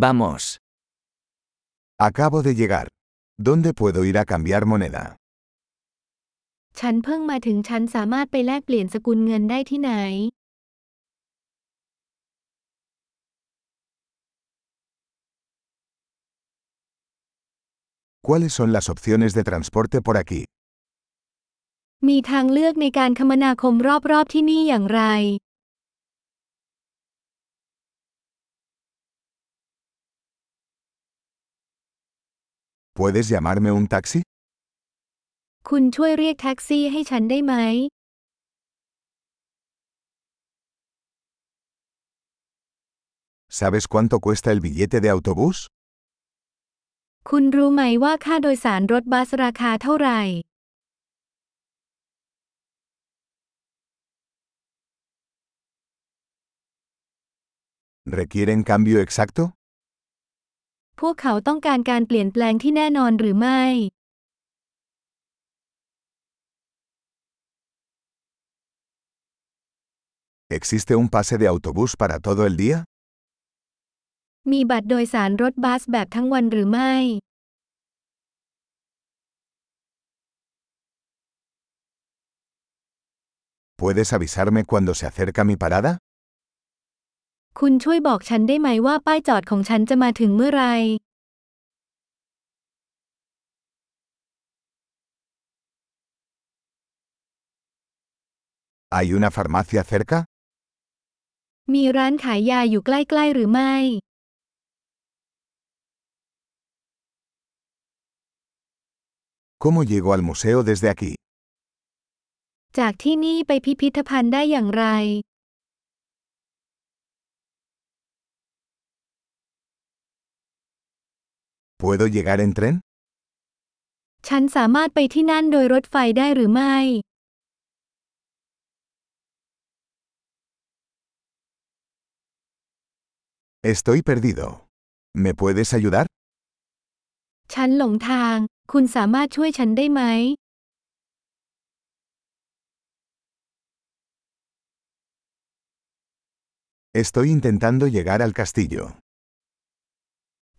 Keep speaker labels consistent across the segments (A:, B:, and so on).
A: Vamos.
B: Acabo de llegar. ¿Dónde puedo ir a cambiar moneda?
C: ฉันเพิ่งมาถึงฉันสามารถไปแลกเปลี่ยนสกุลเงินได้ที่ไหน
B: ¿Cuáles son las opciones de transporte por aquí?
C: มีทางเลือกในการคมนาคมรอบๆที่นี่อย่างไร
B: ¿Puedes llamarme un taxi? ¿Sabes cuánto cuesta el billete de autobús? ¿Requieren cambio exacto?
C: พวกเขาต้องการการเปลี่ยนแปลงที่แน่นอนหรือไม่
B: ¿Existe un pase de autobús para todo el día?
C: มีบัตรโดยสารรถบัสแบบทั้งวันหรือไม่
B: ¿Puedes avisarme cuando se acerca mi parada?
C: คุณช่วยบอกฉันได้ไหมว่าป้ายจอดของฉันจะมาถึงเมื่อไร
B: ¿Hay una farmacia cerca?
C: มีร้านขายยาอยู่ใกล้ๆหรือไม่
B: ¿Cómo llego al museo desde aquí?
C: จากที่นี่ไปพิพิธภัณฑ์ได้อย่างไร
B: ¿Puedo llegar en tren?
C: ฉันสามารถไปที่นั่นโดยรถไฟได้หรือไม่
B: Estoy perdido. ¿Me puedes ayudar?
C: ฉันหลงทาง คุณสามารถช่วยฉันได้ไหม
B: Estoy intentando llegar al castillo.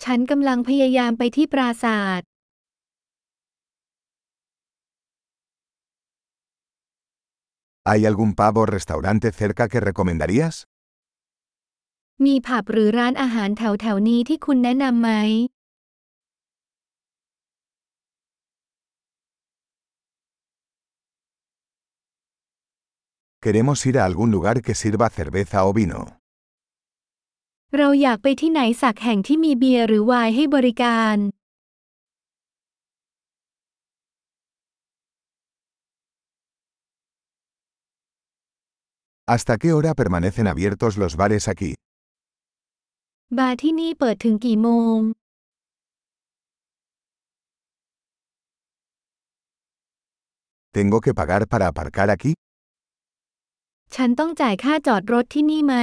C: ฉันกำลังพยายามไปที่ปราสาท
B: ¿Hay algún pavo restaurante cerca que recomendarías?
C: มีผับหรือร้านอาหารแถวๆนี้ที่คุณแนะนำไหม
B: Queremos ir a algún lugar que sirva cerveza o vino.
C: เราอยากไปที่ไหนสักแห่งที่มีเบียร์หรือไวน์ให้บริการ
B: ¿Hasta qué hora permanecen abiertos los bares aquí?
C: บาร์ที่นี่เปิดถึงกี่โมง
B: ¿Tengo que pagar para aparcar aquí?
C: ฉันต้องจ่ายค่าจอดรถที่นี่ไหม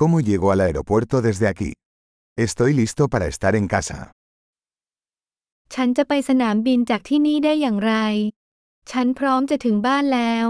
B: ¿Cómo llego al aeropuerto desde aquí? Estoy listo para estar en casa.
C: ฉันจะไปสนามบินจากที่นี่ได้อย่างไร ฉันพร้อมจะถึงบ้านแล้ว